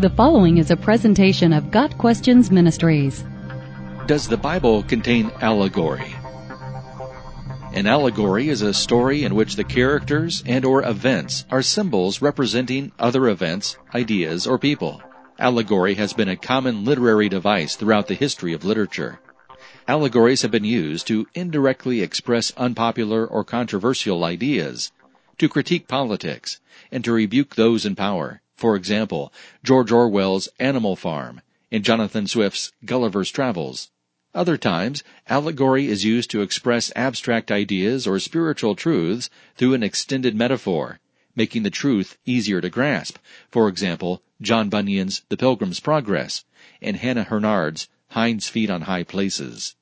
The following is a presentation of Got Questions Ministries. Does the Bible contain allegory? An allegory is a story in which the characters and or events are symbols representing other events, ideas, or people. Allegory has been a common literary device throughout the history of literature. Allegories have been used to indirectly express unpopular or controversial ideas, to critique politics, and to rebuke those in power. For example, George Orwell's Animal Farm and Jonathan Swift's Gulliver's Travels. Other times, allegory is used to express abstract ideas or spiritual truths through an extended metaphor, making the truth easier to grasp. For example, John Bunyan's The Pilgrim's Progress and Hannah Hurnard's Hind's Feet on High Places.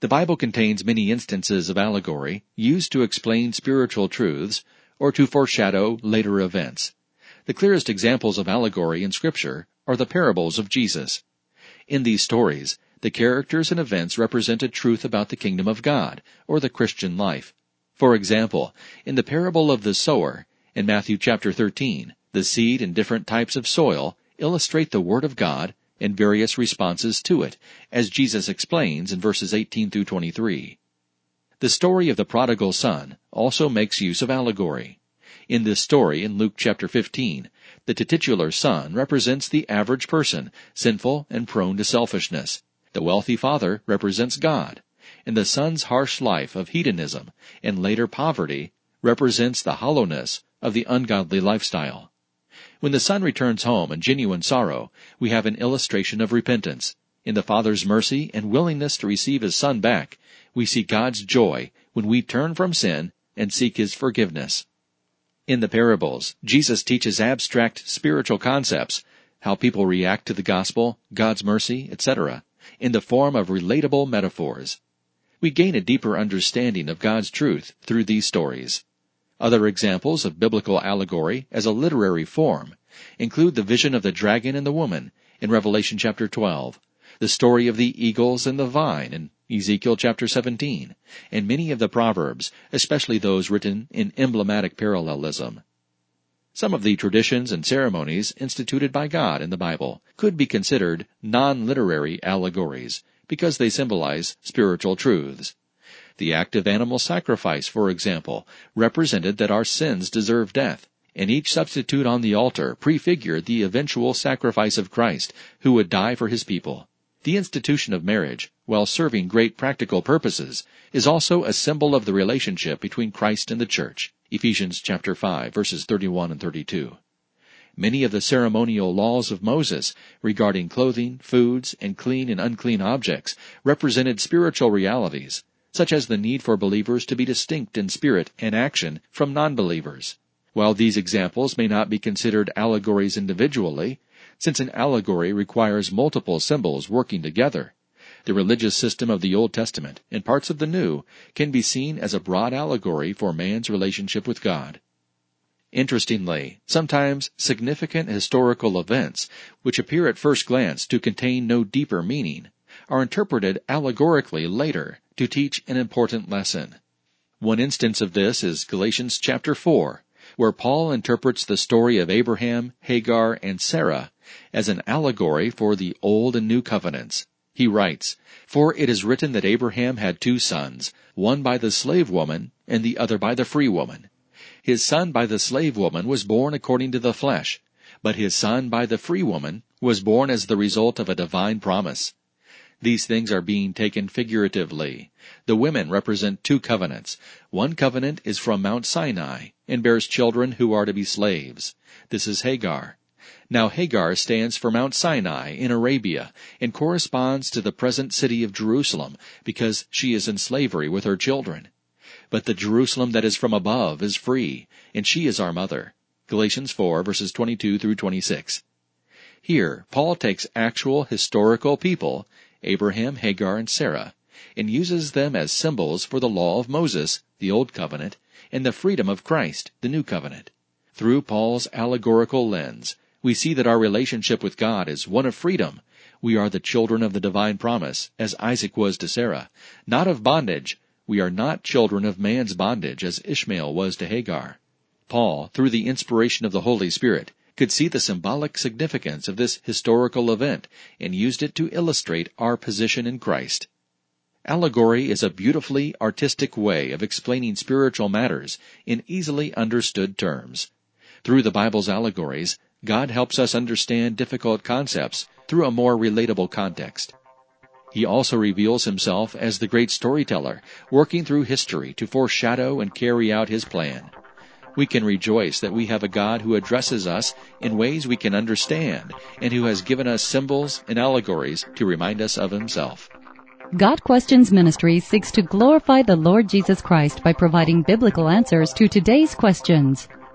The Bible contains many instances of allegory used to explain spiritual truths or to foreshadow later events. The clearest examples of allegory in Scripture are the parables of Jesus. In these stories, the characters and events represent a truth about the kingdom of God, or the Christian life. For example, in the parable of the sower, in Matthew chapter 13, the seed and different types of soil illustrate the Word of God and various responses to it, as Jesus explains in verses 18 through 23. The story of the prodigal son also makes use of allegory. In this story in Luke chapter 15, the titular son represents the average person, sinful and prone to selfishness. The wealthy father represents God, and the son's harsh life of hedonism and later poverty represents the hollowness of the ungodly lifestyle. When the son returns home in genuine sorrow, we have an illustration of repentance. In the father's mercy and willingness to receive his son back, we see God's joy when we turn from sin and seek his forgiveness. In the parables, Jesus teaches abstract spiritual concepts, how people react to the gospel, God's mercy, etc in the form of relatable metaphors. We gain a deeper understanding of God's truth through these stories. Other examples of biblical allegory as a literary form include the vision of the dragon and the woman in Revelation chapter 12, the story of the eagles and the vine in Ezekiel chapter 17, and many of the Proverbs, especially those written in emblematic parallelism. Some of the traditions and ceremonies instituted by God in the Bible could be considered non-literary allegories because they symbolize spiritual truths. The act of animal sacrifice, for example, represented that our sins deserve death, and each substitute on the altar prefigured the eventual sacrifice of Christ, who would die for his people. The institution of marriage, while serving great practical purposes, is also a symbol of the relationship between Christ and the church. Ephesians chapter 5 verses 31 and 32. Many of the ceremonial laws of Moses regarding clothing, foods, and clean and unclean objects represented spiritual realities, such as the need for believers to be distinct in spirit and action from non-believers. While these examples may not be considered allegories individually, since an allegory requires multiple symbols working together, the religious system of the Old Testament and parts of the New can be seen as a broad allegory for man's relationship with God. Interestingly, sometimes significant historical events, which appear at first glance to contain no deeper meaning, are interpreted allegorically later to teach an important lesson. One instance of this is Galatians chapter 4, where Paul interprets the story of Abraham, Hagar, and Sarah as an allegory for the Old and New Covenants. He writes, For it is written that Abraham had two sons, one by the slave woman, and the other by the free woman. His son by the slave woman was born according to the flesh, but his son by the free woman was born as the result of a divine promise. These things are being taken figuratively. The women represent two covenants. One covenant is from Mount Sinai and bears children who are to be slaves. This is Hagar. Now Hagar stands for Mount Sinai in Arabia and corresponds to the present city of Jerusalem because she is in slavery with her children. But the Jerusalem that is from above is free, and she is our mother. Galatians 4 verses 22 through 26. Here, Paul takes actual historical people, Abraham, Hagar, and Sarah, and uses them as symbols for the law of Moses, the Old Covenant, and the freedom of Christ, the New Covenant. Through Paul's allegorical lens, we see that our relationship with God is one of freedom. We are the children of the divine promise, as Isaac was to Sarah, not of bondage. We are not children of man's bondage, as Ishmael was to Hagar. Paul, through the inspiration of the Holy Spirit, could see the symbolic significance of this historical event and used it to illustrate our position in Christ. Allegory is a beautifully artistic way of explaining spiritual matters in easily understood terms. Through the Bible's allegories, God helps us understand difficult concepts through a more relatable context. He also reveals himself as the great storyteller, working through history to foreshadow and carry out his plan. We can rejoice that we have a God who addresses us in ways we can understand and who has given us symbols and allegories to remind us of himself. Got Questions Ministry seeks to glorify the Lord Jesus Christ by providing biblical answers to today's questions.